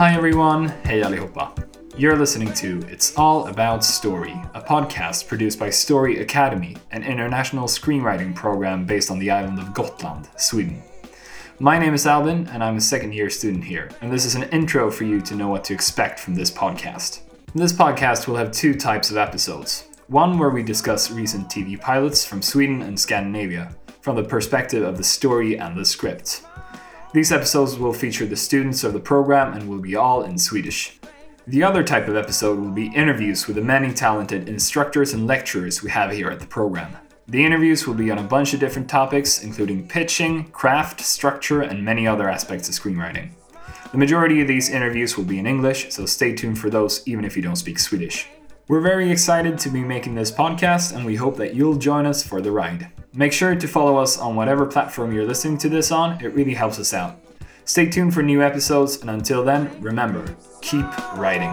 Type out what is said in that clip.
Hi everyone, hej allihopa. You're listening to It's All About Story, a podcast produced by Story Academy, an international screenwriting program based on the island of Gotland, Sweden. My name is Albin, and I'm a second year student here, and this is an intro for you to know what to expect from this podcast. In This podcast we'll have two types of episodes one where we discuss recent TV pilots from Sweden and Scandinavia, from the perspective of the story and the script. These episodes will feature the students of the program and will be all in Swedish. The other type of episode will be interviews with the many talented instructors and lecturers we have here at the program. The interviews will be on a bunch of different topics, including pitching, craft, structure, and many other aspects of screenwriting. The majority of these interviews will be in English, so stay tuned for those even if you don't speak Swedish. We're very excited to be making this podcast, and we hope that you'll join us for the ride. Make sure to follow us on whatever platform you're listening to this on, it really helps us out. Stay tuned for new episodes, and until then, remember keep writing.